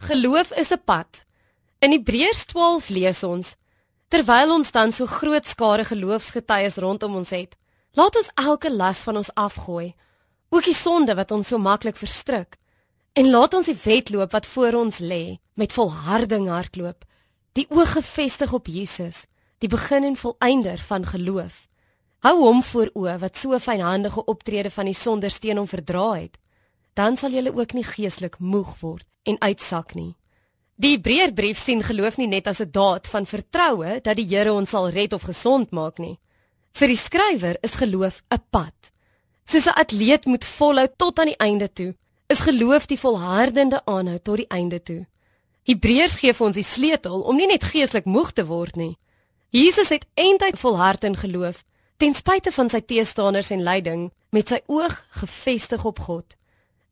Geloof is 'n pad. In Hebreërs 12 lees ons: Terwyl ons dan so groot skare geloofsgetuies rondom ons het, laat ons elke las van ons afgooi, ook die sonde wat ons so maklik verstrik, en laat ons die wedloop wat voor ons lê met volharding hardloop, die oë gefestig op Jesus, die begin en volëinder van geloof. Hou hom voor oë wat so fynhandige optrede van die sondersteen hom verdra het, dan sal jy ook nie geestelik moeg word en uitsak nie. Die Hebreërbrief sien geloof nie net as 'n daad van vertroue dat die Here ons sal red of gesond maak nie. Vir die skrywer is geloof 'n pad. Soos 'n atleet moet volhou tot aan die einde toe, is geloof die volhardende aanhou tot die einde toe. Hebreërs gee vir ons die sleutel om nie net geestelik moeg te word nie. Jesus het eintlik volhard in geloof ten spyte van sy teestanders en lyding met sy oog gefestig op God.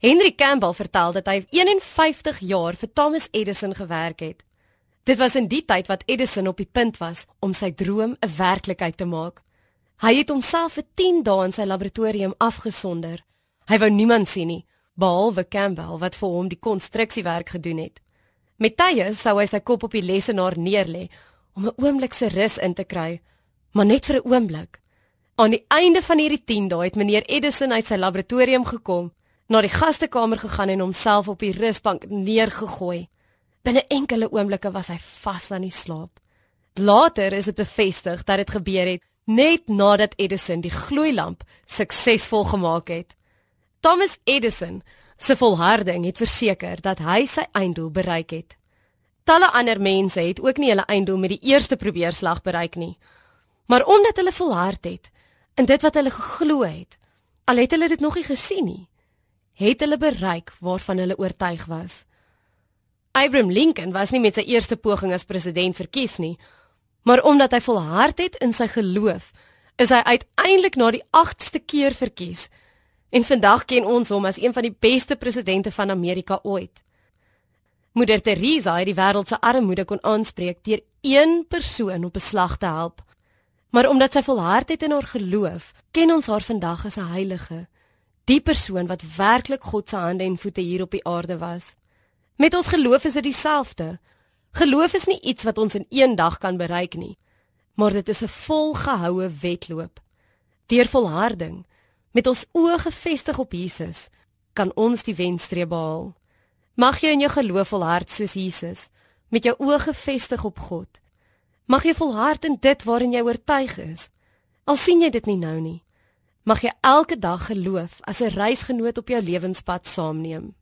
Henry Campbell vertel dat hy 51 jaar vir Thomas Edison gewerk het. Dit was in die tyd wat Edison op die punt was om sy droom 'n werklikheid te maak. Hy het homself vir 10 dae in sy laboratorium afgesonder. Hy wou niemand sien nie, behalwe Campbell wat vir hom die konstruksiewerk gedoen het. Met tye sou hy sy kop op die lesenaar neerlê om 'n oomblik se rus in te kry, maar net vir 'n oomblik. Aan die einde van hierdie 10 dae het meneer Edison uit sy laboratorium gekom na die gastekamer gegaan en homself op die rusbank neergegooi. Binne enkele oomblikke was hy vas aan die slaap. Later is dit bevestig dat dit gebeur het net nadat Edison die gloeilamp suksesvol gemaak het. Thomas Edison se volharding het verseker dat hy sy einddoel bereik het. Talle ander mense het ook nie hulle einddoel met die eerste probeerslag bereik nie. Maar omdat hulle volhard het in dit wat hulle geglo het, al het hulle dit nog nie gesien nie, het hulle bereik waarvan hulle oortuig was. Abraham Lincoln was nie met sy eerste poging as president verkies nie, maar omdat hy volhard het in sy geloof, is hy uiteindelik na die 8ste keer verkies. En vandag ken ons hom as een van die beste presidente van Amerika ooit. Moeder Teresa het die wêreld se armoede kon aanspreek deur een persoon op beslag te help. Maar omdat sy volhard het in haar geloof, ken ons haar vandag as 'n heilige die persoon wat werklik God se hande en voete hier op die aarde was. Met ons geloof is dit dieselfde. Geloof is nie iets wat ons in een dag kan bereik nie, maar dit is 'n volgehoue wedloop. Deur volharding, met ons oë gefestig op Jesus, kan ons die wenstreep behaal. Mag jy in jou geloof volhard soos Jesus, met jou oë gefestig op God. Mag jy volhard in dit waarin jy oortuig is, al sien jy dit nie nou nie mag jy elke dag geloof as 'n reisgenoot op jou lewenspad saamneem.